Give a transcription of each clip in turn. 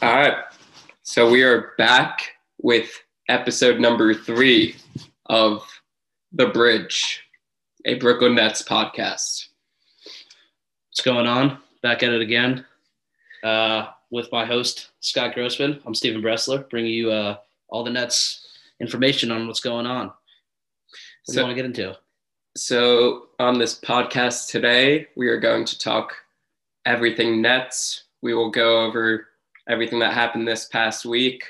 All right. So we are back with episode number three of The Bridge, a Brooklyn Nets podcast. What's going on? Back at it again uh, with my host, Scott Grossman. I'm Stephen Bressler, bringing you uh, all the Nets information on what's going on. What do So- you want to get into? So on this podcast today, we are going to talk everything Nets. We will go over everything that happened this past week,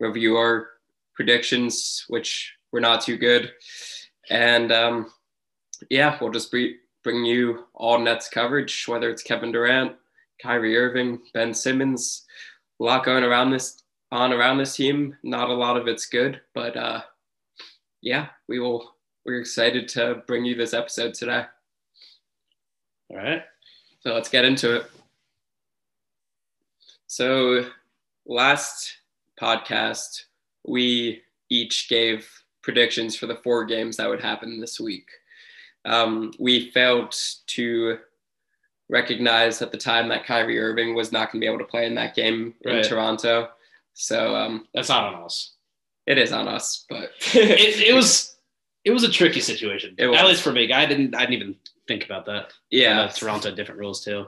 review our predictions, which were not too good, and um, yeah, we'll just be, bring you all Nets coverage, whether it's Kevin Durant, Kyrie Irving, Ben Simmons, a lot going around this on around this team. Not a lot of it's good, but uh, yeah, we will. We're excited to bring you this episode today. All right. So let's get into it. So, last podcast, we each gave predictions for the four games that would happen this week. Um, we failed to recognize at the time that Kyrie Irving was not going to be able to play in that game in Toronto. So, um, That's not on us. it is on us, but It, it was it was a tricky situation. At least for me. I didn't I didn't even think about that. yeah. Uh, Toronto had different rules too.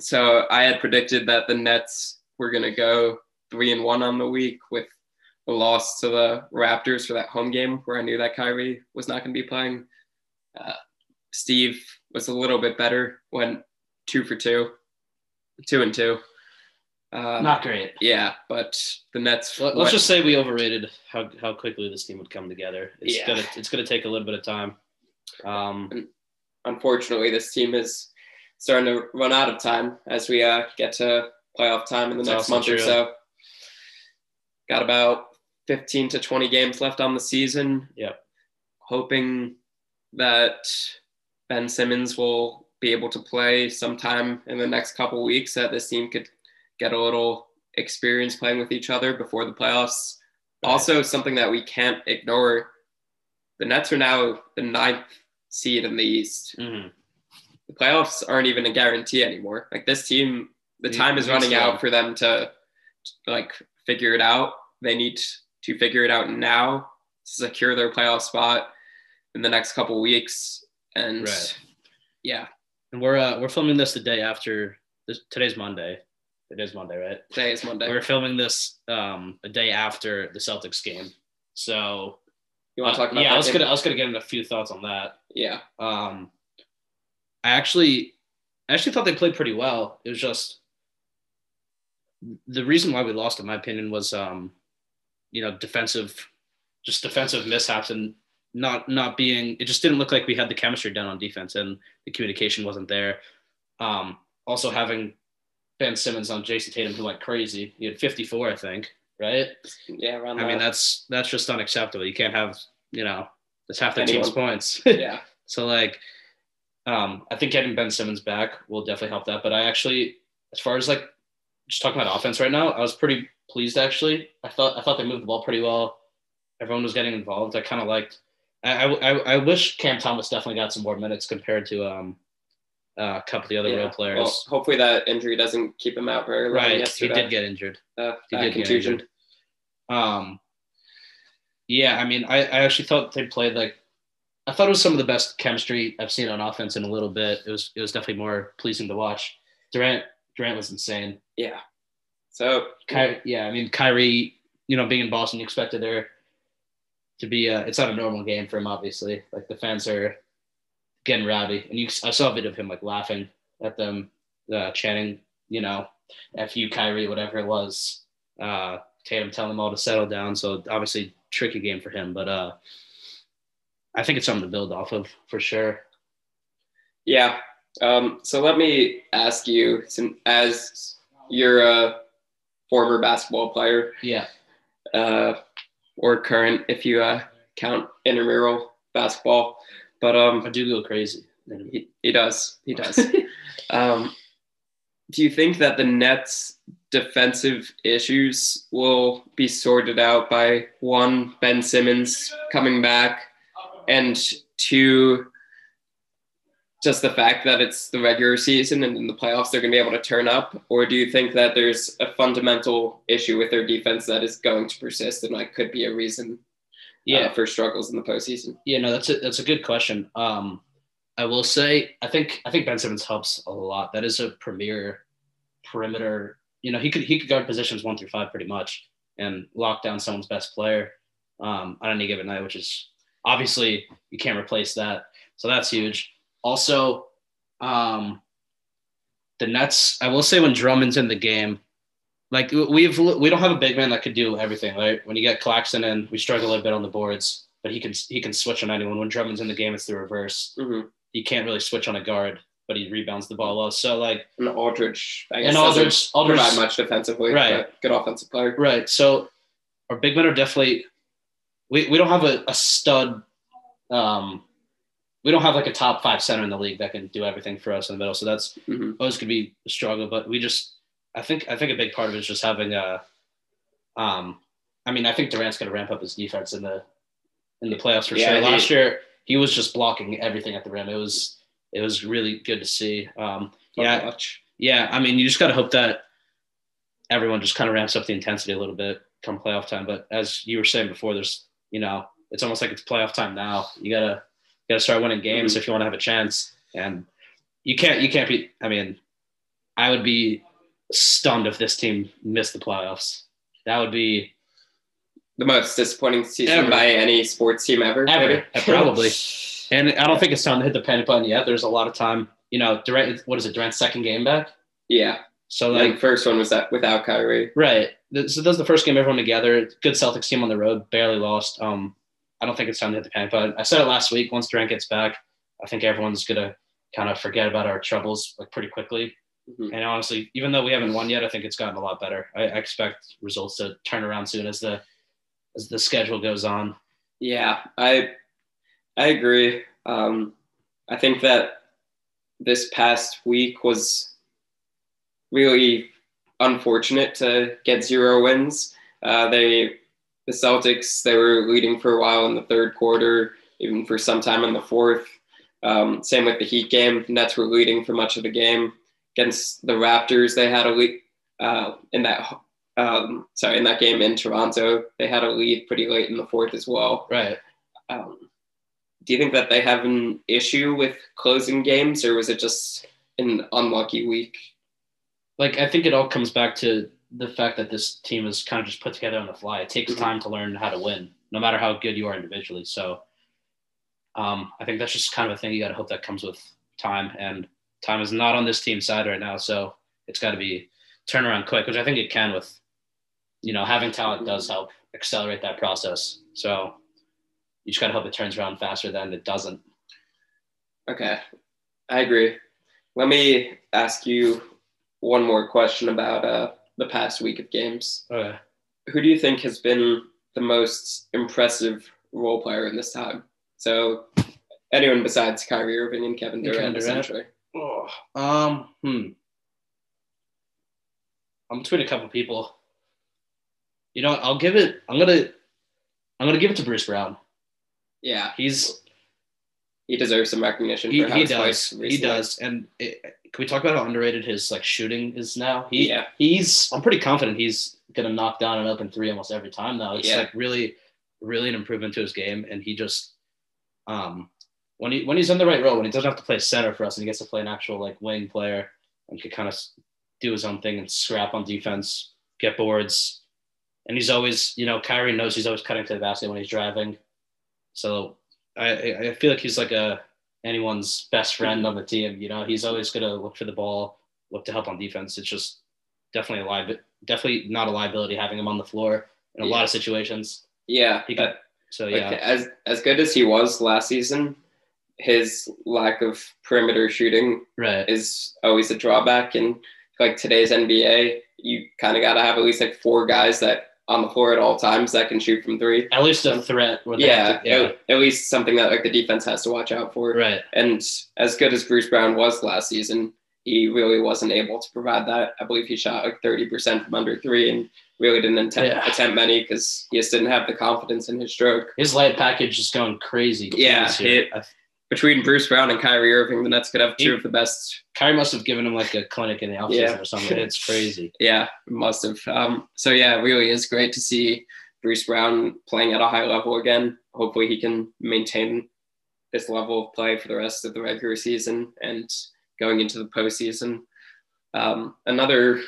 So I had predicted that the Nets were going to go three and one on the week with a loss to the Raptors for that home game where I knew that Kyrie was not going to be playing. Uh, Steve was a little bit better, went two for two, two and two. Um, Not great. yeah, but the Nets. Let- Let's went- just say we overrated how, how quickly this team would come together. It's Yeah. gonna it's gonna take a little bit of time. Um, unfortunately, this team is starting to run out of time as we uh, get to playoff time in the next also month or so. Got about 15 to 20 games left on the season. Yep. Hoping that Ben Simmons will be able to play sometime in the next couple weeks, that this team could get a little experience playing with each other before the playoffs. Right. Also, something that we can't ignore the Nets are now the ninth seed in the East mhm. the playoffs aren't even a guarantee anymore. Like this team, the time is running out for them to like figure it out. They need to figure it out now, to secure their playoff spot in the next couple weeks, and Right. yeah, And we're uh, we're filming this the day after this. Today's Monday. It is Monday, right? today is Monday. We're filming this um, a day after the Celtics game. So you want to uh, talk about yeah, I was game? gonna I was gonna get in a few thoughts on that. yeah, Um, I actually I actually thought they played pretty well. It was just the reason why we lost, in my opinion, was um, you know defensive, just defensive mishaps and not not being. It just didn't look like we had the chemistry done on defense, and the communication wasn't there. Um, also having Ben Simmons on Jayson Tatum, who went crazy. He had 54, I think, right? yeah, around I mean, that's that's just unacceptable. You can't have, you know, that's half their team's points. yeah, so like, um, I think getting Ben Simmons back will definitely help that. But I actually, as far as like, just talking about offense right now, I was pretty pleased actually. I thought I thought they moved the ball pretty well. Everyone was getting involved. I kind of liked. I, I I wish Cam Thomas definitely got some more minutes compared to um, uh, a couple of the other yeah. role players. Well, hopefully that injury doesn't keep him out very long. right, he did get injured. uh, he uh, did get injured. Um, yeah, I mean, I, I actually thought they played like, I thought it was some of the best chemistry I've seen on offense in a little bit. It was it was definitely more pleasing to watch. Durant Durant was insane. Yeah. So Ky, yeah, I mean Kyrie, you know, being in Boston, you expected there to be a, it's not a normal game for him, obviously. Like the fans are getting rowdy, and you I saw a video of him like laughing at them, uh, chanting, you know, "F you, Kyrie," whatever it was. Uh, Tatum telling them all to settle down. So obviously tricky game for him, but uh, I think it's something to build off of for sure. Yeah. Um, so let me ask you, as you're a former basketball player Yeah, uh, or current, if you uh, count intramural basketball, but um, I do go crazy. he, he does. He does. um, do you think that the Nets defensive issues will be sorted out by one, Ben Simmons coming back, and two, just the fact that it's the regular season and in the playoffs they're going to be able to turn up? Or do you think that there's a fundamental issue with their defense that is going to persist and like could be a reason yeah. Uh, for struggles in the postseason? Yeah, no, that's a, that's a good question. Um, I will say, I think I think Ben Simmons helps a lot. That is a premier perimeter. You know, he could he could guard positions one through five pretty much and lock down someone's best player um, on any given night, which is obviously you can't replace that. So that's huge. Also, um, the Nets. I will say when Drummond's in the game, like we've we don't have a big man that could do everything. Right? When you get Claxton in, we struggle a bit on the boards, but he can he can switch on anyone. When Drummond's in the game, it's the reverse. Mm-hmm he can't really switch on a guard, but he rebounds the ball well. So like and Aldridge, I guess and Aldridge, Aldridge provide much defensively, right? good offensive player, right? So our big men are definitely we, we don't have a, a stud. Um, we don't have like a top five center in the league that can do everything for us in the middle. So that's mm-hmm. always could be a struggle. But we just, I think, I think a big part of it is just having a. Um, I mean, I think Durant's going to ramp up his defense in the in the playoffs for yeah, sure. Last he, year, he was just blocking everything at the rim. It was it was really good to see. Um, yeah, much. yeah. I mean, you just got to hope that everyone just kind of ramps up the intensity a little bit come playoff time. But as you were saying before, there's you know it's almost like it's playoff time now. You gotta gotta start winning games mm-hmm. if you want to have a chance. And you can't you can't be. I mean, I would be stunned if this team missed the playoffs. That would be the most disappointing season ever. by any sports team ever. Ever, probably. and I don't think it's time to hit the panic button yet. There's a lot of time. You know, Durant. What is it? Durant's second game back. Yeah. So like, first one was that without Kyrie. Right. So that's the first game everyone together. Good Celtics team on the road, barely lost. Um, I don't think it's time to hit the panic button. I said it last week. Once Durant gets back, I think everyone's gonna kind of forget about our troubles like pretty quickly. Mm-hmm. And honestly, even though we haven't won yet, I think it's gotten a lot better. I, I expect results to turn around soon as the as the schedule goes on. Yeah, I I agree. Um, I think that this past week was really unfortunate to get zero wins. Uh, they the Celtics they were leading for a while in the third quarter, even for some time in the fourth. Um, same with the Heat game. Nets were leading for much of the game against the Raptors. They had a lead uh, in that um, sorry, in that game in Toronto, they had a lead pretty late in the fourth as well. Right. Um, do you think that they have an issue with closing games, or was it just an unlucky week? Like, I think it all comes back to the fact that this team is kind of just put together on the fly. It takes mm-hmm. time to learn how to win, no matter how good you are individually. So, um, I think that's just kind of a thing you got to hope that comes with time, and time is not on this team's side right now. So it's got to be turn around quick, which I think it can with you know, having talent does help accelerate that process. So you just got to hope it turns around faster than it doesn't. Okay, I agree. Let me ask you one more question about uh, the past week of games. Okay. Who do you think has been the most impressive role player in this time? So anyone besides Kyrie Irving and Kevin Durant, Kevin Durant. essentially. Oh, um, hmm. I'm between a couple people. You know, I'll give it. I'm gonna. I'm gonna give it to Bruce Brown. Yeah, he's. He deserves some recognition. He, he does. He does. And it, can we talk about how underrated his like shooting is now? He, yeah. He's. I'm pretty confident he's gonna knock down an open three almost every time now. It's yeah. like really, really an improvement to his game, and he just, um, when he when he's in the right role, when he doesn't have to play center for us, and he gets to play an actual like wing player, and can kind of do his own thing and scrap on defense, get boards, and he's always, you know, Kyrie knows he's always cutting to the basket when he's driving. So I, I feel like he's like a anyone's best friend on the team. You know, he's always gonna look for the ball, look to help on defense. It's just definitely a li- definitely not a liability having him on the floor in a yeah. lot of situations. Yeah. He got, so yeah. Like, as as good as he was last season, his lack of perimeter shooting right. is always a drawback. And like today's NBA, you kind of got to have at least like four guys that on the floor at all times that can shoot from three. At least a threat. Yeah, to, yeah. At, at, least something that like the defense has to watch out for. Right. And as good as Bruce Brown was last season, he really wasn't able to provide that. I believe he shot like 30% from under three and really didn't attempt, Yeah. attempt many because he just didn't have the confidence in his stroke. His light package is going crazy. Yeah, it- I- Between Bruce Brown and Kyrie Irving, the Nets could have two He- of the best. Kyrie must have given him like a clinic in the offseason Yeah. or something. It's crazy. Yeah, must have. Um, so yeah, it really is great to see Bruce Brown playing at a high level again. Hopefully, he can maintain this level of play for the rest of the regular season and going into the postseason. Um, another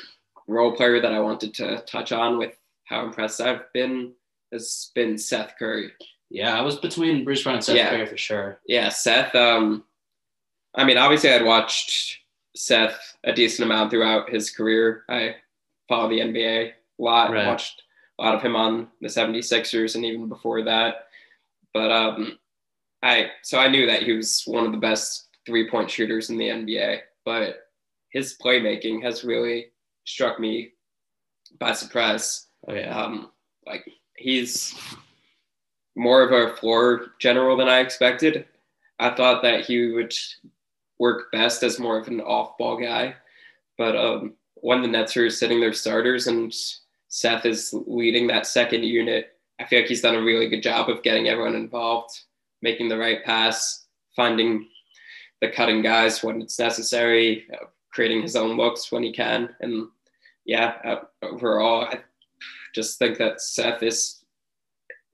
role player that I wanted to touch on with how impressed I've been has been Seth Curry. Yeah, I was between Bruce Brown and Seth Yeah. Curry for sure. Yeah, Seth. Um, I mean, obviously, I'd watched Seth a decent amount throughout his career. I follow the NBA a lot. Right. Watched a lot of him on the 76ers and even before that. But um, I so I knew that he was one of the best three point shooters in the NBA. But his playmaking has really struck me by surprise. Oh yeah. Um, like he's more of a floor general than I expected. I thought that he would work best as more of an off-ball guy, but um, when the Nets are sitting their starters and Seth is leading that second unit, I feel like he's done a really good job of getting everyone involved, making the right pass, finding the cutting guys when it's necessary, uh, creating his own looks when he can, and yeah, uh, overall, I just think that Seth is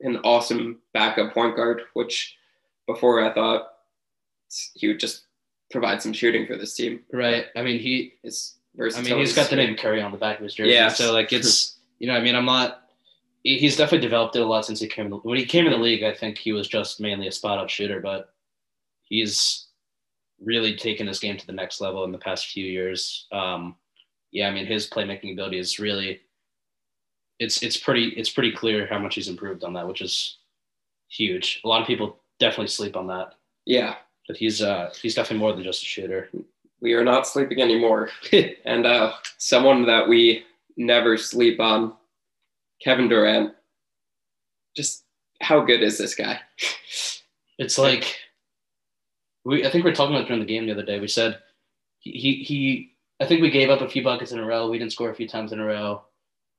an awesome backup point guard, which before I thought he would just provide some shooting for this team. right. I mean, he. His I mean, he's got the name Curry on the back of his jersey. Yeah. So like, it's you know, I mean, I'm not. He's definitely developed it a lot since he came. In the, when he came in the league, I think he was just mainly a spot up shooter, but he's really taken his game to the next level in the past few years. Um, yeah, I mean, his playmaking ability is really. It's it's pretty it's pretty clear how much he's improved on that, which is huge. A lot of people definitely sleep on that, Yeah, but he's uh he's definitely more than just a shooter. we are not sleeping anymore. and uh, someone that we never sleep on, Kevin Durant. Just how good is this guy? It's like we. I think we are talking about during the game the other day. We said he, he he. I think we gave up a few buckets in a row. We didn't score a few times in a row.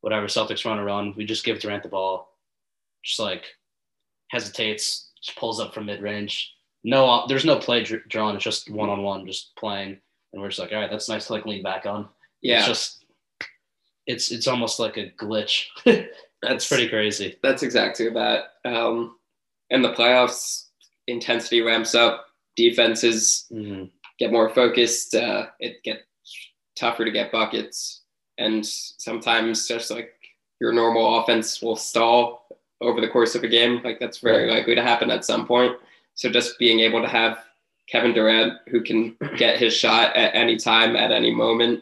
Whatever. Celtics run a run. We just give Durant the ball. Just like hesitates. Just pulls up from mid range. No, there's no play dr- drawn. It's just one on one, just playing. And we're just like, all right, that's nice to like lean back on. Yeah, It's just. It's it's almost like a glitch. that's pretty crazy. That's exactly that. Um, in the playoffs, intensity ramps up. Defenses Mhm. get more focused. Uh, it gets tougher to get buckets, and sometimes just like your normal offense will stall over the course of a game. Like that's very likely to happen at some point. So just being able to have Kevin Durant, who can get his shot at any time, at any moment,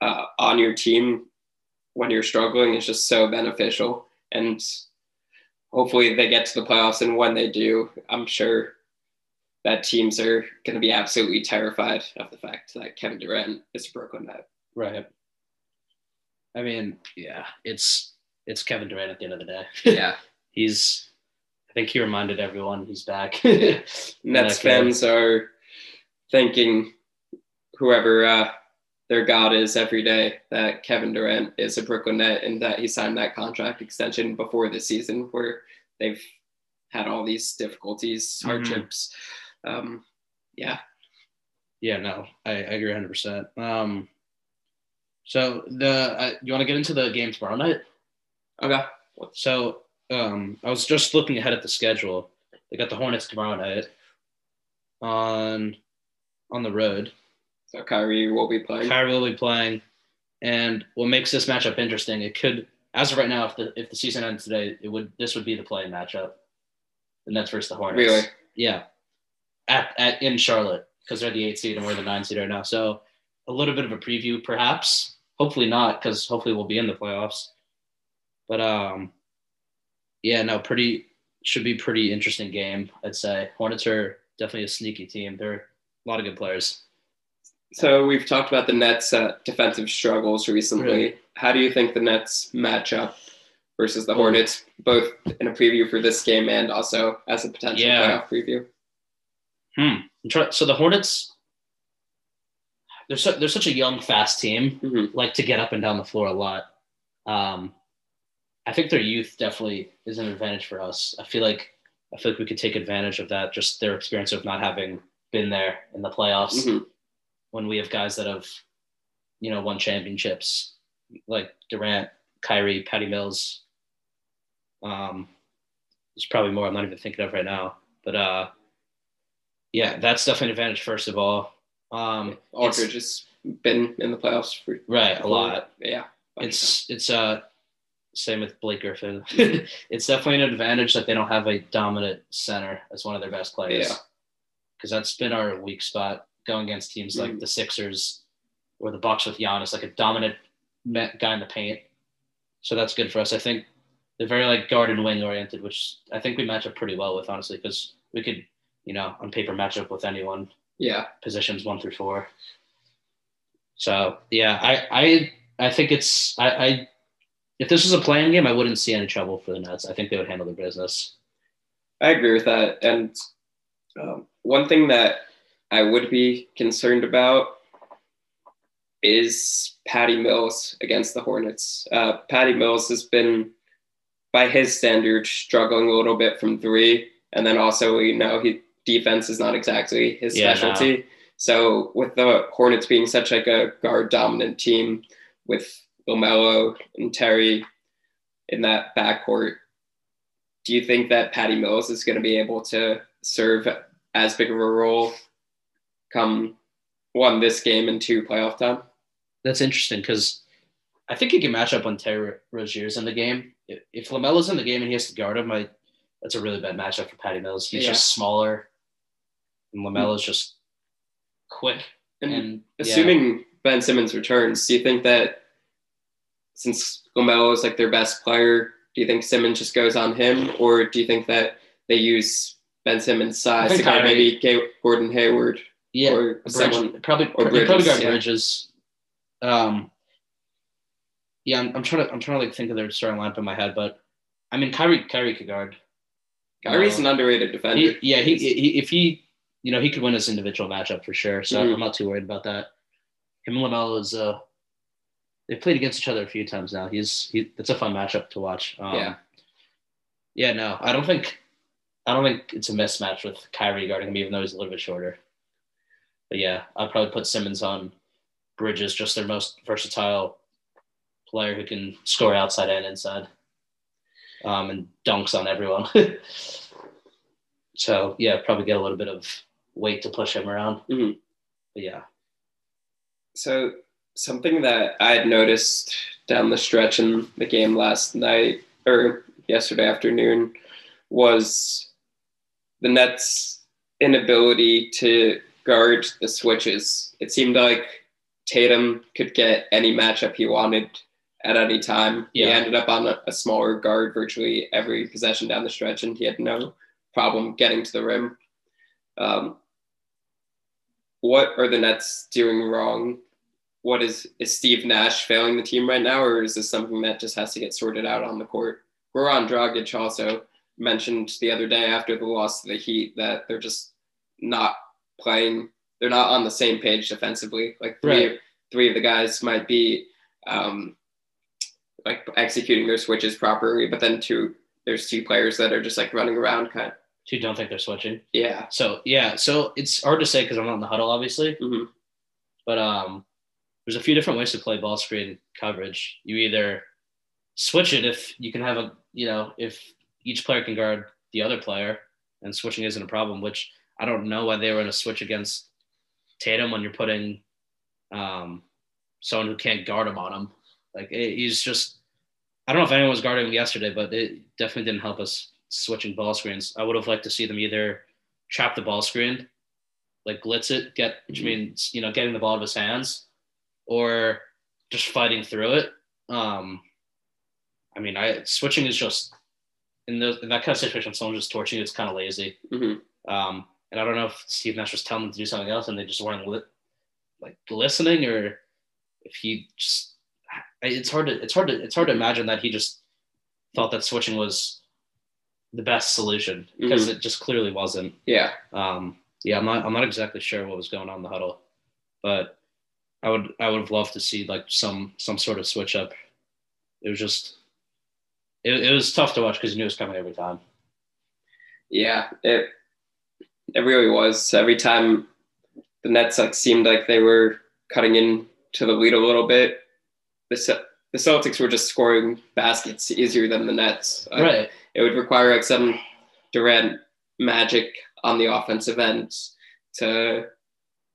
uh, on your team when you're struggling is just so beneficial. And hopefully they get to the playoffs. And when they do, I'm sure that teams are going to be absolutely terrified of the fact that Kevin Durant is a Brooklyn Net. Right. I mean, yeah, it's it's Kevin Durant at the end of the day. Yeah. he's. I think he reminded everyone he's back. Nets fans are thanking whoever uh, their God is every day that Kevin Durant is a Brooklyn Net and that he signed that contract extension before the season where they've had all these difficulties, Mhm. hardships. Um, yeah. Yeah, no, I, I agree 100. percent Um, so the uh, you want to get into the game tomorrow night? Okay. So um, I was just looking ahead at the schedule. They got the Hornets tomorrow night on on the road. So Kyrie will be playing. Kyrie will be playing, and what makes this matchup interesting? It could, as of right now, if the if the season ends today, it would this would be the play matchup. The Nets versus the Hornets. Really? Yeah. At, at in Charlotte because they're the eight seed and we're the nine seed right now. So a little bit of a preview, perhaps. Hopefully not, because hopefully we'll be in the playoffs. But um, yeah, no, pretty should be pretty interesting game. I'd say Hornets are definitely a sneaky team. They're a lot of good players. So we've talked about the Nets' uh, defensive struggles recently. Really? How do you think the Nets match up versus the. Hornets, both in a preview for this game and also as a potential Yeah. playoff preview? Hmm. So the Hornets, they're so, they're such a young, fast team, Mhm. like to get up and down the floor a lot. Um, I think their youth definitely is an advantage for us. I feel like I feel like we could take advantage of that, just their experience of not having been there in the playoffs. Mhm. When we have guys that have, you know, won championships like Durant, Kyrie, Patty Mills. Um, there's probably more I'm not even thinking of right now, but uh, yeah, that's definitely an advantage. First of all, um, Aldridge has been in the playoffs for right a lot. Yeah. It's it's uh same with Blake Griffin. it's definitely an advantage that they don't have a dominant center as one of their best players. Yeah. Because that's been our weak spot going against teams like Mhm. the Sixers or the Bucks with Giannis, like a dominant guy in the paint. So that's good for us. I think they're very like guard and wing oriented, which I think we match up pretty well with, honestly, because we could, you know, on paper match up with anyone Yeah. positions one through four. So yeah, I I I think it's I, I if this was a play-in game, I wouldn't see any trouble for the Nets. I think they would handle their business. I agree with that. And um, one thing that I would be concerned about is Patty Mills against the Hornets. Uh, Patty Mills has been, by his standards, struggling a little bit from three, and then also you know he defense is not exactly his Yeah, specialty. So with the Hornets being such like a guard dominant team with LaMelo and Terry in that backcourt, do you think that Patty Mills is going to be able to serve as big of a role come one this game and two playoff time? That's interesting because I think he can match up when Terry Rozier's in the game. If, if Lamelo's in the game and he has to guard him, I, that's a really bad matchup for Patty Mills. He's Yeah. just smaller, and Lamelo's just quick. And, And yeah. assuming Ben Simmons returns, do you think that since LaMelo is like their best player, do you think Simmons just goes on him, or do you think that they use Ben Simmons' size to kind of maybe Gordon Hayward yeah, or Bridge- someone? probably or they probably Bridges, got yeah. Bridges. Um, yeah, I'm, I'm trying to I'm trying to like think of their starting lineup in my head, but I mean Kyrie Kyrie could guard. Kyrie's Uh, an underrated defender. He, yeah, he, he if he you know he could win his individual matchup for sure. So Mhm. I'm not too worried about that. Him and Lamelo is uh they've played against each other a few times now. He's he it's a fun matchup to watch. Um, Yeah. Yeah, no, I don't think I don't think it's a mismatch with Kyrie guarding him, even though he's a little bit shorter. But yeah, I'd probably put Simmons on Bridges, just their most versatile player who can score outside and inside, um, and dunks on everyone. so yeah, probably get a little bit of weight to push him around. Mhm. But yeah, So something that I had noticed down the stretch in the game last night or yesterday afternoon was the Nets' inability to guard the switches. It seemed like Tatum could get any matchup he wanted at any time. He ended up on a, a smaller guard virtually every possession down the stretch, and he had no problem getting to the rim. Um, what are the Nets doing wrong? What is is Steve Nash failing the team right now, or is this something that just has to get sorted out on the court? Goran Dragic also mentioned the other day after the loss to the Heat that they're just not playing. They're not on the same page defensively. Like three, Right. three of the guys might be um, like executing their switches properly, but then two, there's two players that are just like running around, kind of. You don't think they're switching? Yeah. So yeah, so it's hard to say because I'm not in the huddle, obviously. Mhm. But um, there's a few different ways to play ball screen coverage. You either switch it if you can have a, you know, if each player can guard the other player, and switching isn't a problem. Which I don't know why they were going to switch against Tatum when you're putting um, someone who can't guard him on him. Like it, he's just, I don't know if anyone was guarding him yesterday, but it definitely didn't help us switching ball screens. I would have liked to see them either trap the ball screen, like blitz it, get which Mhm. means you know getting the ball out of his hands, or just fighting through it. Um, I mean, I switching is just in, the, in that kind of situation, someone's just torching you, it's kind of lazy. Mhm. Um, and I don't know if Steve Nash was telling them to do something else and they just weren't li- like listening, or if he just. It's hard to it's hard to it's hard to imagine that he just thought that switching was the best solution because it just clearly wasn't. Yeah. Um, yeah, I'm not I'm not exactly sure what was going on in the huddle, but I would I would have loved to see like some some sort of switch up. It was just it, it was tough to watch because you knew it was coming every time. Yeah, it it really was. Every time the Nets like seemed like they were cutting in to the lead a little bit, the the Celtics were just scoring baskets easier than the Nets. Like, right. It would require like some Durant magic on the offensive end to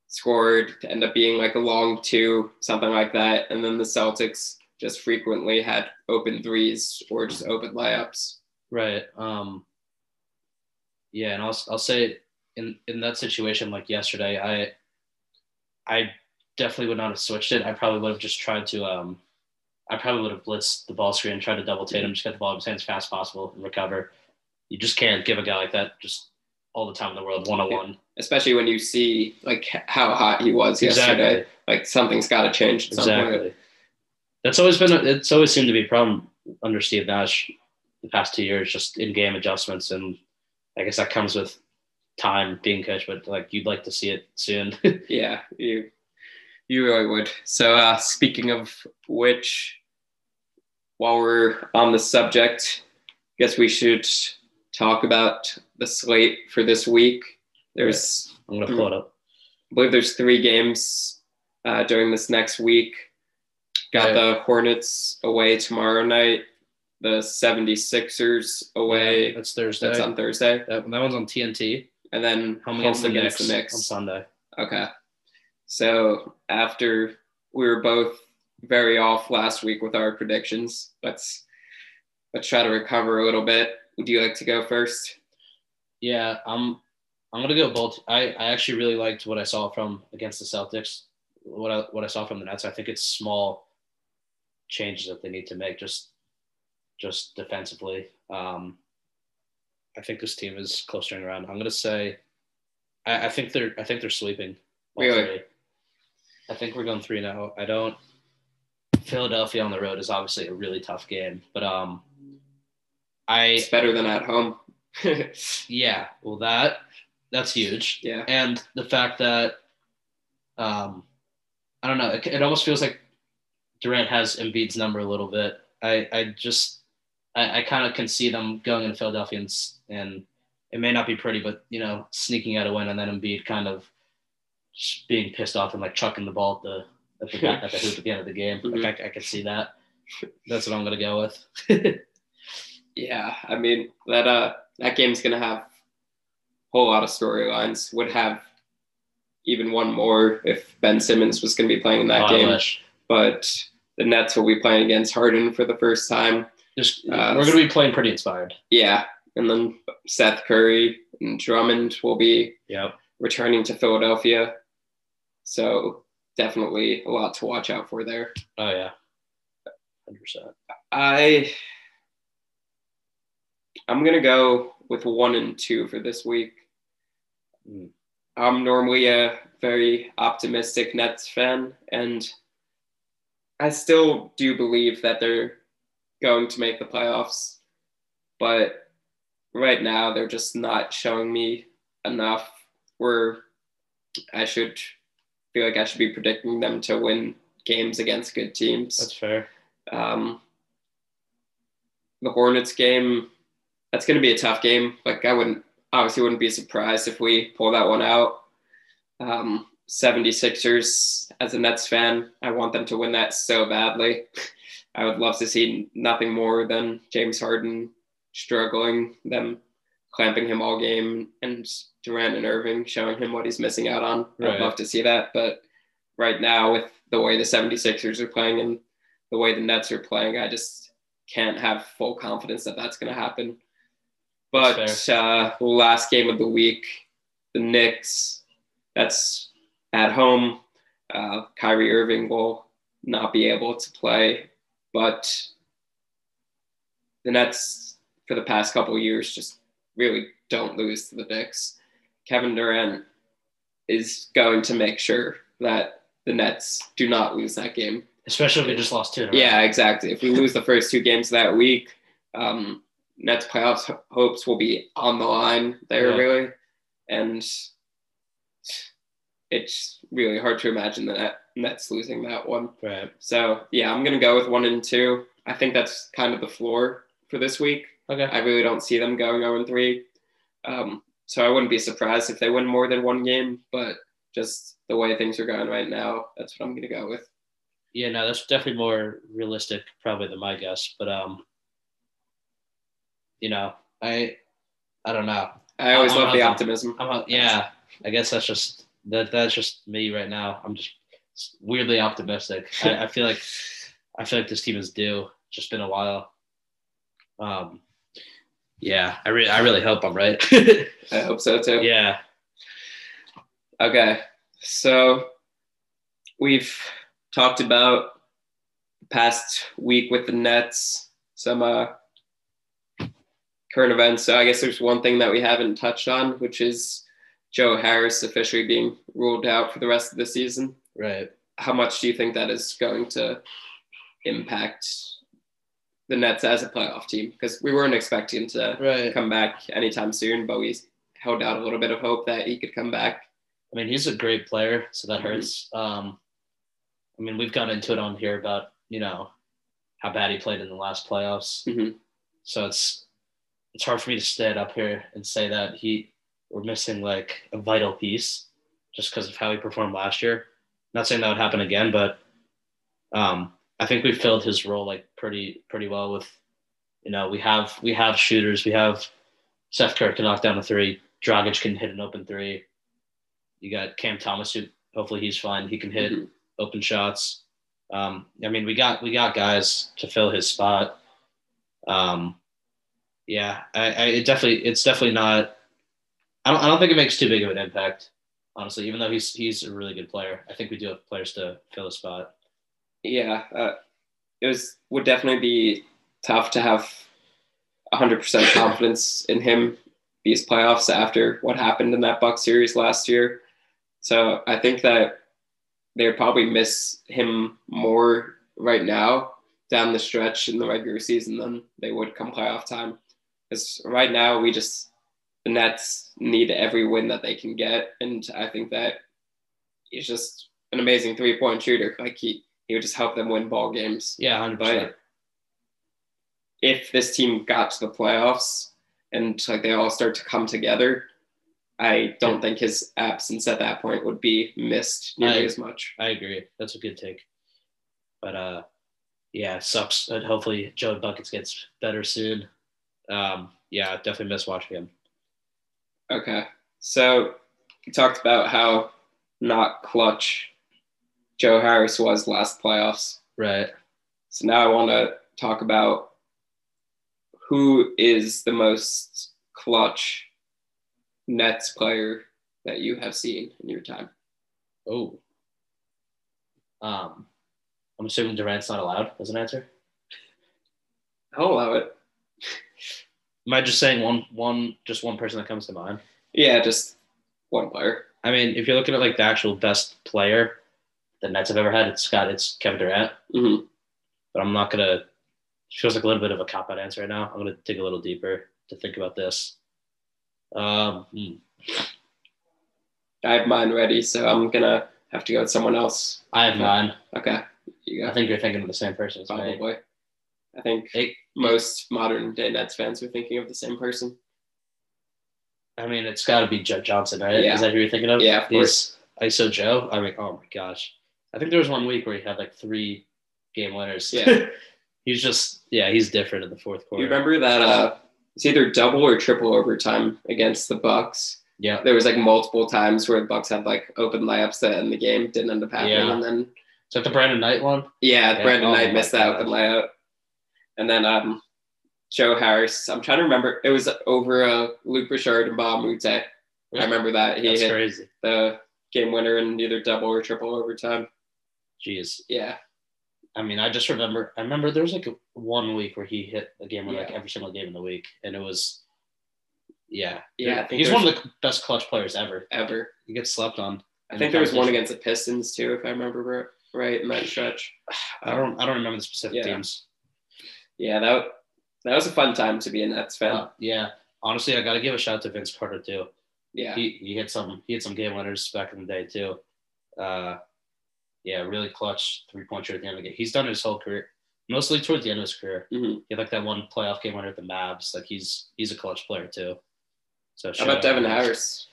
score to end up being like a long two, something like that. And then the Celtics just frequently had open threes or just open layups. Right. Um, yeah, and I'll I'll say in in that situation like yesterday, I I definitely would not have switched it. I probably would have just tried to um I probably would have blitzed the ball screen and tried to double Tatum, just get the ball in his hands as fast as possible and recover. You just can't give a guy like that just all the time in the world, one on one. Especially when you see like how hot he was exactly. yesterday. Like something's got to change. exactly. That's always been. A, it's always seemed to be a problem under Steve Nash the past two years, just in game adjustments, and I guess that comes with time being coach. But like you'd like to see it soon. yeah, you you really would. So uh, speaking of which, while we're on the subject, I guess we should talk about the slate for this week. There's I'm gonna pull it up. I believe there's three games uh, during this next week. Got the Hornets away tomorrow night. The 76ers away. That's Thursday. That's on Thursday. That, that one's on TNT. And then home against, home the, against Knicks the Knicks on Sunday. Okay. So after we were both very off last week with our predictions, let's let's try to recover a little bit. Would you like to go first? Yeah, I'm. I'm gonna go both. I, I actually really liked what I saw from against the Celtics. What I what I saw from the Nets. I think it's small changes that they need to make just just defensively. Um, I think this team is clustering around. I'm gonna say, I, I think they're I think they're sleeping. Really? I think we're going three now. I don't. Philadelphia on the road is obviously a really tough game, but um, I it's better than at home. yeah, well that that's huge. Yeah, and the fact that um, I don't know, it, it almost feels like Durant has Embiid's number a little bit. I I just I, I kind of can see them going into Philadelphia and, and it may not be pretty, but you know, sneaking out a win and then Embiid kind of just being pissed off and like chucking the ball at the at the, at the hoop at the end of the game. Mm-hmm. Like I, I can see that. That's what I'm gonna go with. yeah, I mean that uh that game's gonna have a whole lot of storylines. Would have even one more if Ben Simmons was gonna be playing in that oh, game. But the Nets will be playing against Harden for the first time. Just uh, we're gonna be playing pretty inspired. Yeah, and then Seth Curry and Drummond will be yep. returning to Philadelphia. So definitely a lot to watch out for there. Oh yeah, hundred percent. I I'm gonna go with one and two for this week. Mm. I'm normally a very optimistic Nets fan, and I still do believe that they're going to make the playoffs, but right now they're just not showing me enough where I should feel like I should be predicting them to win games against good teams. That's fair. Um, the Hornets game, that's going to be a tough game. Like I wouldn't obviously wouldn't be surprised if we pull that one out. Um, 76ers as a Nets fan, I want them to win that so badly. I would love to see nothing more than James Harden struggling, them clamping him all game, and Durant and Irving showing him what he's missing out on. Right. I'd love to see that. But right now, with the way the 76ers are playing and the way the Nets are playing, I just can't have full confidence that that's going to happen. But uh, last game of the week, the Knicks, that's at home. Uh, Kyrie Irving will not be able to play, but the Nets for the past couple years just really don't lose to the Knicks. Kevin Durant is going to make sure that the Nets do not lose that game. Especially if we just lost two. Yeah, exactly. If we lose the first two games that week, um, Nets playoffs hopes will be on the line there, yeah. really. And it's really hard to imagine the Nets losing that one. Right. So yeah, I'm gonna go with one and two. I think that's kind of the floor for this week. Okay. I really don't see them going 0 and 3. Um, so I wouldn't be surprised if they win more than one game, but just the way things are going right now, that's what I'm going to go with. Yeah, no, that's definitely more realistic, probably than my guess. But um, you know, I, I don't know. I always I'm love the optimism. Yeah, I guess that's just that. That's just me right now. I'm just weirdly optimistic. I, I feel like I feel like this team is due. Just been a while. Um, yeah, I really, I really hope I'm right. I hope so too. yeah, Okay, so we've talked about the past week with the Nets, some uh, current events. So I guess there's one thing that we haven't touched on, which is Joe Harris officially being ruled out for the rest of the season. right. How much do you think that is going to impact the Nets as a playoff team? Because we weren't expecting him to Right. come back anytime soon, but we held out a little bit of hope that he could come back. I mean, he's a great player, so that Mhm. hurts. Um, I mean, we've gone into it on here about you know how bad he played in the last playoffs. Mhm. So it's it's hard for me to stand up here and say that he we're missing like a vital piece just because of how he performed last year. Not saying that would happen again, but um, I think we filled his role like pretty pretty well with you know we have we have shooters we have Seth Curry can knock down a three Dragic can hit an open three. You got Cam Thomas who hopefully he's fine he can hit Mhm. open shots. Um, I mean we got we got guys to fill his spot. Um, yeah I, I it definitely it's definitely not I don't, I don't think it makes too big of an impact honestly even though he's he's a really good player. I think we do have players to fill a spot Yeah, uh, it was would definitely be tough to have 100% confidence in him these playoffs after what happened in that Buck series last year. So I think that they would probably miss him more right now down the stretch in the regular season than they would come playoff time. Because right now we just the Nets need every win that they can get, and I think that he's just an amazing three point shooter. Like he he would just help them win ball games. yeah 100% But if this team got to the playoffs and like they all start to come together, I don't think his absence at that point would be missed nearly I- as much. I agree. That's a good take. But uh, yeah, sucks. And hopefully Joe Buckets gets better soon. Um, yeah, definitely miss watching him. Okay. So we talked about how not clutch Joe Harris was last playoffs. Right. So now I want to talk about who is the most clutch Nets player that you have seen in your time. Oh. Um, I'm assuming Durant's not allowed as an answer. I'll allow it. Am I just saying one, one, just one person that comes to mind? Yeah, just one player. I mean, if you're looking at like the actual best player the Nets have ever had, it's Scott, it's Kevin Durant. hmm But I'm not gonna. Feels like a little bit of a cop out answer right now. I'm gonna dig a little deeper to think about this. Um, hmm. I have mine ready, so I'm gonna have to go with someone else. I have mine. Okay, you I think you're thinking of the same person as me. Probably. I think It, most modern day Nets fans are thinking of the same person. I mean, it's got to be Joe Johnson, right? Yeah. Is that who you're thinking of? Yeah, of He's ISO Joe. I mean, oh my gosh. I think there was one week where he had like three game winners. Yeah. he's just, yeah, he's different in the fourth quarter. You remember that? Uh, it's either double or triple overtime against the Bucks. Yeah. There was like multiple times where the Bucks had like open layups that end the game didn't end up happening, Yeah. and then Is that the Brandon Knight one? yeah, Yeah, Brandon oh Knight missed that open layup, and then um, Joe Harris. I'm trying to remember. It was over uh, Luc Richard Mbah a Moute. I remember that he That's hit crazy. the game winner in either double or triple overtime. Jeez. Yeah, I mean, I just remember. I remember there was like a, one week where he hit a game winner like every single game in the week, and it was, yeah, Yeah, I think He's one of the best clutch players ever. ever. He gets slept on. I think there was one against the Pistons too, if I remember ri- right in that stretch. I don't. I don't remember the specific Yeah. teams. Yeah, that that was a fun time to be a Nets fan. Uh, yeah, honestly, I got to give a shout out to Vince Carter too. Yeah. He he hit some he hit some game winners back in the day too. Uh, yeah, really clutch three pointer at the end of the game. He's done his whole career, mostly towards the end of his career. Mhm. He had like that one playoff game winner at the Mavs. Like he's he's a clutch player too. So How about Devin. Harris?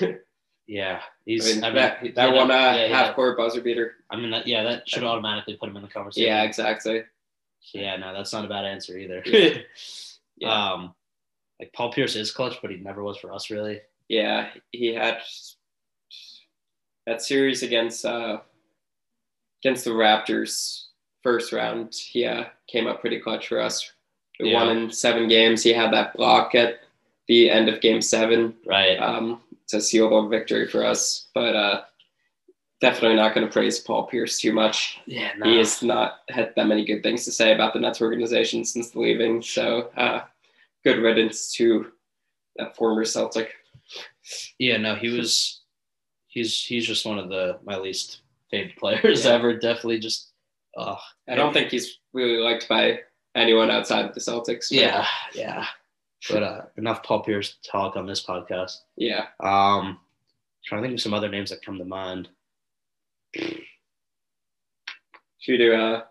Yeah, I he's mean, I mean, that, that one uh, yeah, yeah. half court buzzer beater. I mean, that, yeah, that should automatically put him in the conversation. Yeah, exactly. Yeah, no, that's not a bad answer either. Yeah. Um, like Paul Pierce is clutch, but he never was for us really. Yeah, he had that series against uh, against the Raptors first round. He uh, came up pretty clutch for us. We Yeah. won in seven games. He had that block at the end of game seven Right. um, to seal the victory for us. But uh, definitely not going to praise Paul Pierce too much. yeah, no. He has not had that many good things to say about the Nets organization since leaving. So uh, good riddance to that former Celtic. Yeah, no, he was. He's he's just one of the my least favorite players Yeah. ever. Definitely just. Uh, I don't think he's really liked by anyone outside of the Celtics. yeah, yeah. But uh, enough Paul Pierce talk on this podcast. Yeah. Um, trying to think of some other names that come to mind. Should we do uh,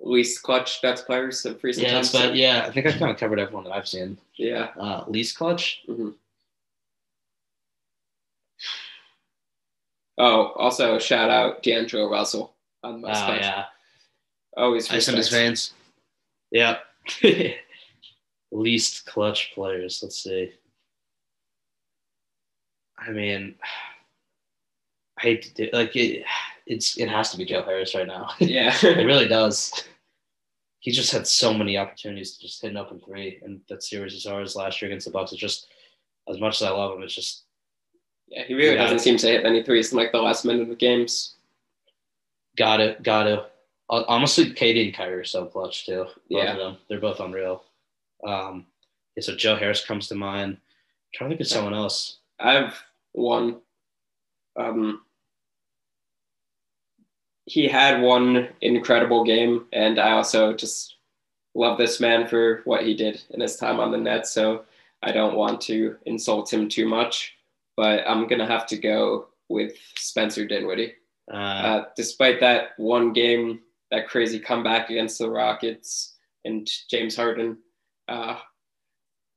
least clutch Nets players of recent Yeah, times? but yeah, I think I've kind of covered everyone that I've seen. Yeah. Uh, least clutch. Mhm. Oh, also shout out D'Angelo Russell on my Oh spot. yeah, Always ice in his respect. veins. Yeah. least clutch players. Let's see. I mean, I hate to do like it. It's it has to be Joe Harris right now. Yeah. it really does. He just had so many opportunities to just hit an open three, and that series is ours last year against the Bucks. It's just as much as I love him, it's just yeah, he really doesn't seem to hit any threes in like the last minute of the games. got it, got it. Honestly, KD and Kyrie are so clutch too. Both Yeah. of them, they're both unreal. Um, yeah, so Joe Harris comes to mind. I'm trying to think of someone else. I have one. Um, he had one incredible game, and I also just love this man for what he did in his time on the net. So I don't want to insult him too much, but I'm gonna have to go with Spencer Dinwiddie. Uh, Uh, despite that one game, that crazy comeback against the Rockets and James Harden, uh,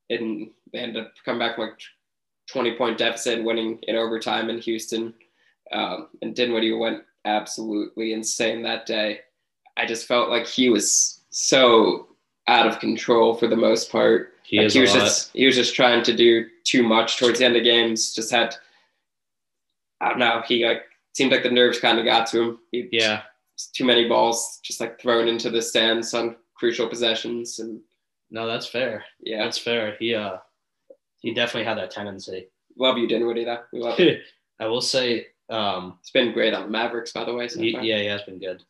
and they ended up coming back from like 20 point deficit winning in overtime in Houston. Um, and Dinwiddie went absolutely insane that day. I just felt like he was so out of control for the most part. He Like, he was just he was just trying to do too much towards the end of games. Just had I don't know. He like seemed like the nerves kind of got to him. He, yeah, too many balls just like thrown into the stands on crucial possessions, and no, that's fair. yeah, That's fair. He uh, he definitely had that tendency. love you, Dinwiddie. Though we love you. I will say, um, It's been great on the Mavericks, by the way. So he, yeah, he has been good.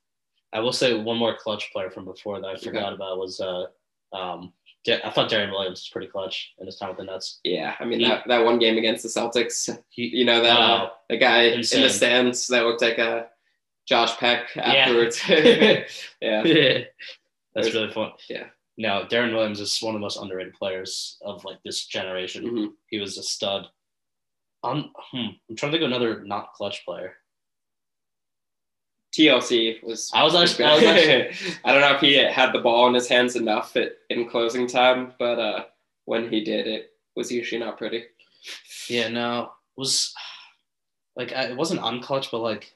I will say one more clutch player from before that I forgot about was uh, um, I thought Deron Williams was pretty clutch in his time with the Nets. yeah. I mean He- that, that one game against the Celtics. He, You know that uh, the guy in the stands that looked like a Josh Peck Yeah. afterwards. yeah, That's really fun. yeah. No, Deron Williams is one of the most underrated players of like this generation. Mhm. He was a stud. I'm, hmm, I'm trying to think of another not clutch player. TLC was. I was actually- I was actually- I don't know if he had the ball in his hands enough at, in closing time, but uh, when he did, it was usually not pretty. Yeah, no, was like I, it wasn't unclutch, but like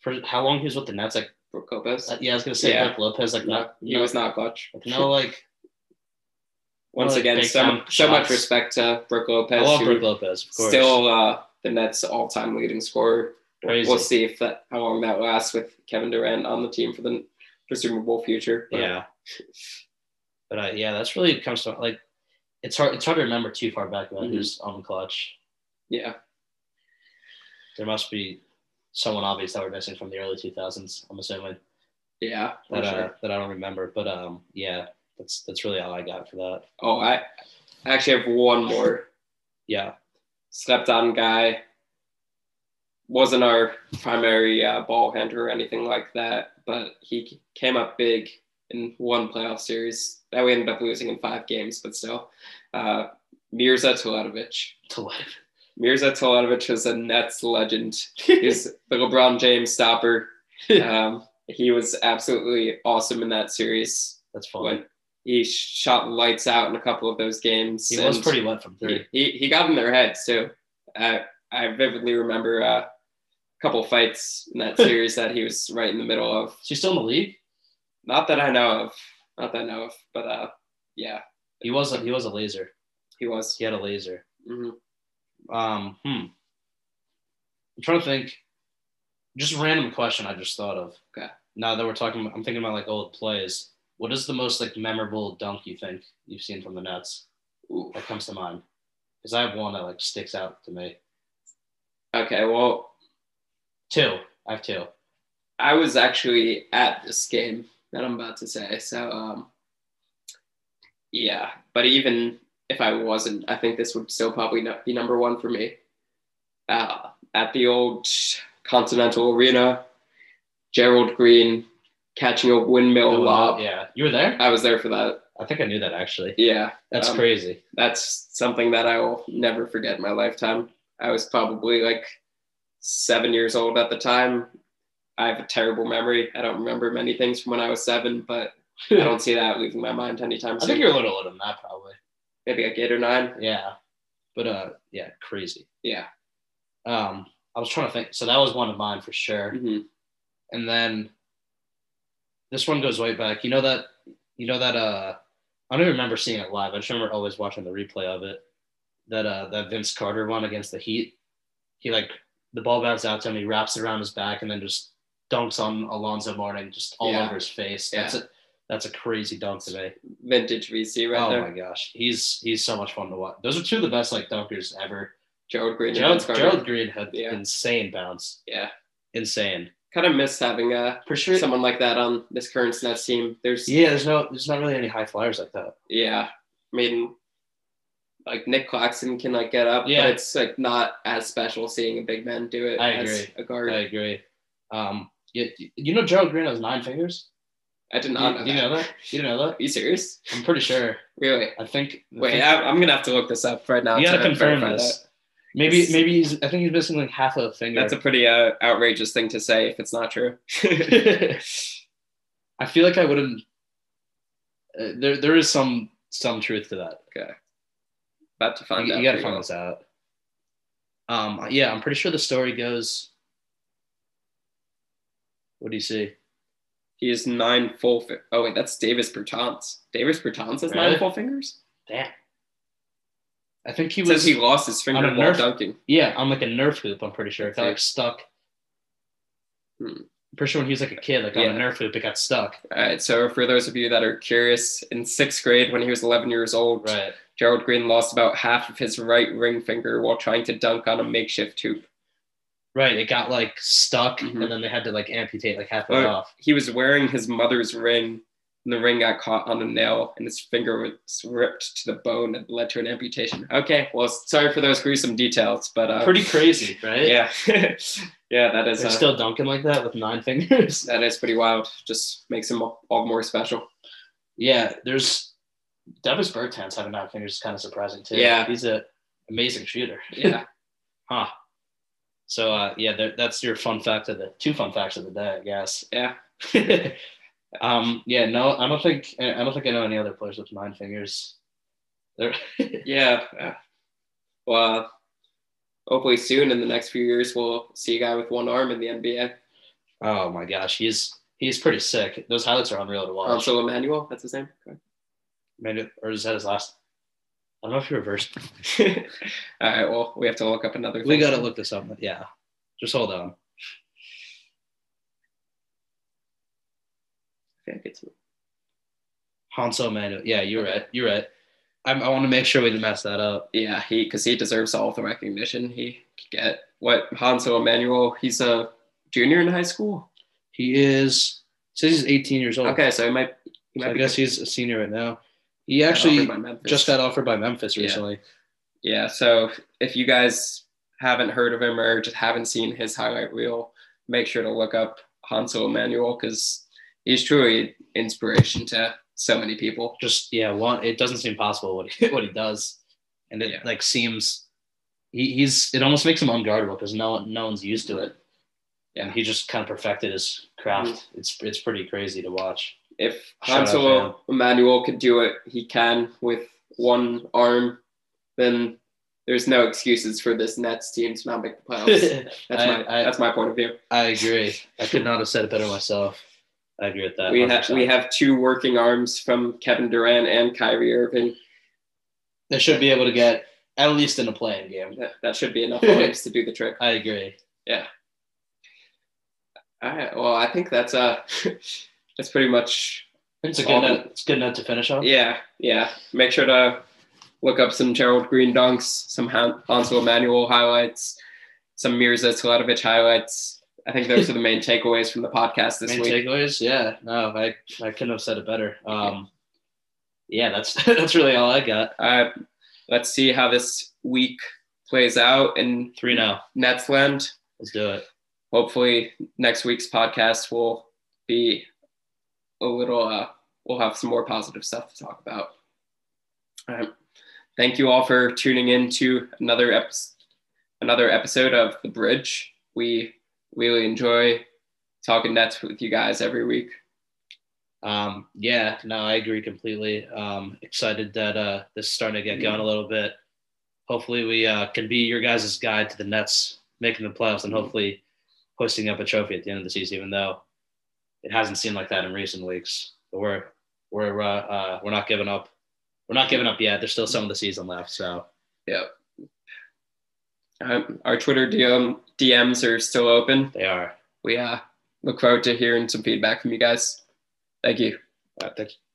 for how long he was with the Nets, like Brook Lopez. uh, yeah, I was gonna say Yeah. Brook Lopez, like no, not he no, was not clutch. like, no like Once like again, so, so much respect to Brook Lopez. I love Brook Lopez, of course. Still uh, the Nets' all-time leading scorer. Crazy. We'll see if that how long that lasts with Kevin Durant on the team for the presumable future. But, yeah. But uh, yeah, that's really comes to like it's hard. It's hard to remember too far back about Mhm. who's on clutch. yeah, There must be someone obvious that we're missing from the early 2000s. I'm assuming yeah. that uh, that I don't remember. But um, yeah, that's that's really all I got for that. Oh, I I actually have one more Yeah, slept on guy. Wasn't our primary uh, ball handler or anything like that, but he came up big in one playoff series that we ended up losing in five games, but still. Uh, Mirza Teletovic. to. Mirza Teletovic is a Nets legend. He's the LeBron James stopper. Um, he was absolutely awesome in that series. That's fun. When he shot lights out in a couple of those games. He was pretty wet from three. He, he, he got in their heads too. Uh, I vividly remember uh, couple of fights in that series that he was right in the middle of. Is he still in the league? Not that I know of. Not that I know of. But uh, yeah, He was a he was a laser. he was. He had a laser. hmm Um, hmm. I'm trying to think. Just a random question I just thought of. Okay. Now that we're talking, I'm thinking about like old plays. What is the most like memorable dunk you think you've seen from the Nets Ooh. that comes to mind? Because I have one that like sticks out to me. Okay, well, Two. I have two. I was actually at this game that I'm about to say. So, um, yeah, but even if I wasn't, I think this would still probably not be number one for me. Uh, at the old Continental Arena, Gerald Green catching a windmill lob. Yeah, you were there. I was there for that. I think I knew that actually. Yeah, That's Um, crazy. that's something that I will never forget in my lifetime. I was probably like seven years old at the time. I have a terrible memory. I don't remember many things from when I was seven, but I don't see that leaving my mind anytime I soon. think you're a little older than that, probably. maybe like eight or nine. Yeah, but uh, yeah, crazy. Yeah. Um, I was trying to think. So that was one of mine for sure. hmm And then this one goes way back. You know that you know that uh I don't even remember seeing it live. I just remember always watching the replay of it. That uh that Vince Carter one against the Heat. He like the ball bounces out to him, he wraps it around his back and then just dunks on Alonzo Mourning just all Yeah. over his face. Yeah. That's a that's a crazy dunk today. Vintage VC right oh there. my gosh. He's he's so much fun to watch. Those are two of the best like dunkers ever. Gerald Green. Gerald, Gerald Green had Yeah. insane bounce. Yeah. Insane. Kind of miss having uh, For sure. someone like that on this current Nets team. There's Yeah, there's no there's not really any high flyers like that. Yeah, I mean, like Nick Claxton can like get up, Yeah. but it's like not as special seeing a big man do it I as agree. a guard. I agree. Um, you, you know Gerald Green has nine fingers. I did Do you, not know, you that. know that? You didn't know Are that? you serious? I'm pretty sure. Really? I think. I Wait, think- I, I'm gonna have to look this up right now. you gotta to confirm this. that. Maybe It's- maybe he's. I think he's missing like half a finger. That's a pretty uh, outrageous thing to say if it's not true. I feel like I wouldn't. Uh, there there is some some truth to that. okay, about to find You, out. you gotta find this out. Um. Yeah, I'm pretty sure the story goes. What do you see? He has nine full. Fi- oh wait, that's Davis Bertans. Davis Bertans has Really? nine full fingers. Damn. I think he He was. says he lost his finger on a while Nerf- dunking. Yeah, on like a Nerf hoop. I'm pretty sure it got like stuck. Hmm. I'm pretty sure when he was like a kid, like Yeah. on a Nerf hoop, it got stuck. All right, so for those of you that are curious, in sixth grade when he was 11 years old, Right. Gerald Green lost about half of his right ring finger while trying to dunk on a makeshift hoop. Right. It got like stuck, Mhm. and then they had to like amputate like half of it off. He was wearing his mother's ring, and the ring got caught on a nail, and his finger was ripped to the bone and led to an amputation. Okay, well, sorry for those gruesome details, but uh, Pretty crazy, right? yeah, yeah, that is They're uh, still dunking like that with nine fingers. that is pretty wild. Just makes him all more special. yeah. There's Davis Bertans having nine fingers is kind of surprising too. Yeah. He's a amazing shooter. Yeah, Huh. So uh, yeah, that's your fun fact of the two fun facts of the day, I guess. yeah. Um, yeah, no, I don't think I don't think I know any other players with nine fingers. There, Yeah. Well, hopefully soon in the next few years, we'll see a guy with one arm in the NBA. oh my gosh, he's he's pretty sick. Those highlights are unreal to watch. Also, Emmanuel, that's his name. Maybe, or is that his last? I don't know if he reversed. Okay. All right. Well, we have to look up another. We gotta look this up. Yeah, just hold on. Think it's- Hanso Manu. Yeah, you're right. You're right. I, I want to make sure we didn't mess that up. Yeah, he because he deserves all the recognition he could get. What Hansel Emmanuel? He's a junior in high school. He is says he's 18 years old. Okay, so he might. He So might I guess good. he's a senior right now. He actually offered just got offered by Memphis Yeah. recently. Yeah. So if you guys haven't heard of him or just haven't seen his highlight reel, make sure to look up Hansel Emmanuel because he's truly inspiration to so many people. Just yeah, one. It doesn't seem possible what he what he does, and it Yeah. like seems he, he's it almost makes him unguardable because no one no one's used to it, and he just kind of perfected his craft. Mm-hmm. It's it's pretty crazy to watch. If Shout out to Hansel Emmanuel could do it, he can with one arm, then there's no excuses for this Nets team to not make the playoffs. That's I- my I- that's my point of view. I agree. I could not have said it better myself. I agree with that. We have 100%. we have two working arms from Kevin Durant and Kyrie Irving. They should be able to get at least in a play-in game. That, that should be enough points to do the trick. I agree. Yeah. All right. Well, I think that's uh that's pretty much It's a good note. It's good note to finish on. yeah yeah. Make sure to look up some Gerald Green dunks, some Han- Hansel Emmanuel highlights, some Mirza Teletovic highlights. I think those are the main takeaways from the podcast this Main week. takeaways, yeah. No, I I couldn't have said it better. Um, yeah, that's that's really all I got. Uh, let's see how this week plays out in Three now. Netsland. Let's do it. Hopefully, next week's podcast will be a little. Uh, we'll have some more positive stuff to talk about. All right. Thank you all for tuning in to another episode. Another episode of The Bridge. We really enjoy talking Nets with you guys every week. Um, yeah, no, I agree completely. Um, excited that uh, this is starting to get going a little bit. Hopefully, we uh, can be your guys' guide to the Nets making the playoffs and hopefully hoisting up a trophy at the end of the season. Even though it hasn't seemed like that in recent weeks, but we're we're uh, uh, we're not giving up. We're not giving up yet. There's still some of the season left, so Yep. Um, our Twitter DM, DMs are still open. they are. We uh, look forward to hearing some feedback from you guys. Thank you. Uh, thank you.